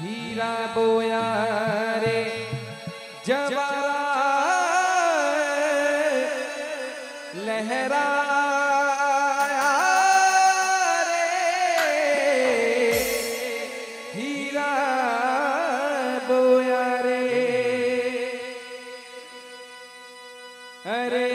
हीरा बोया रे जवा Hare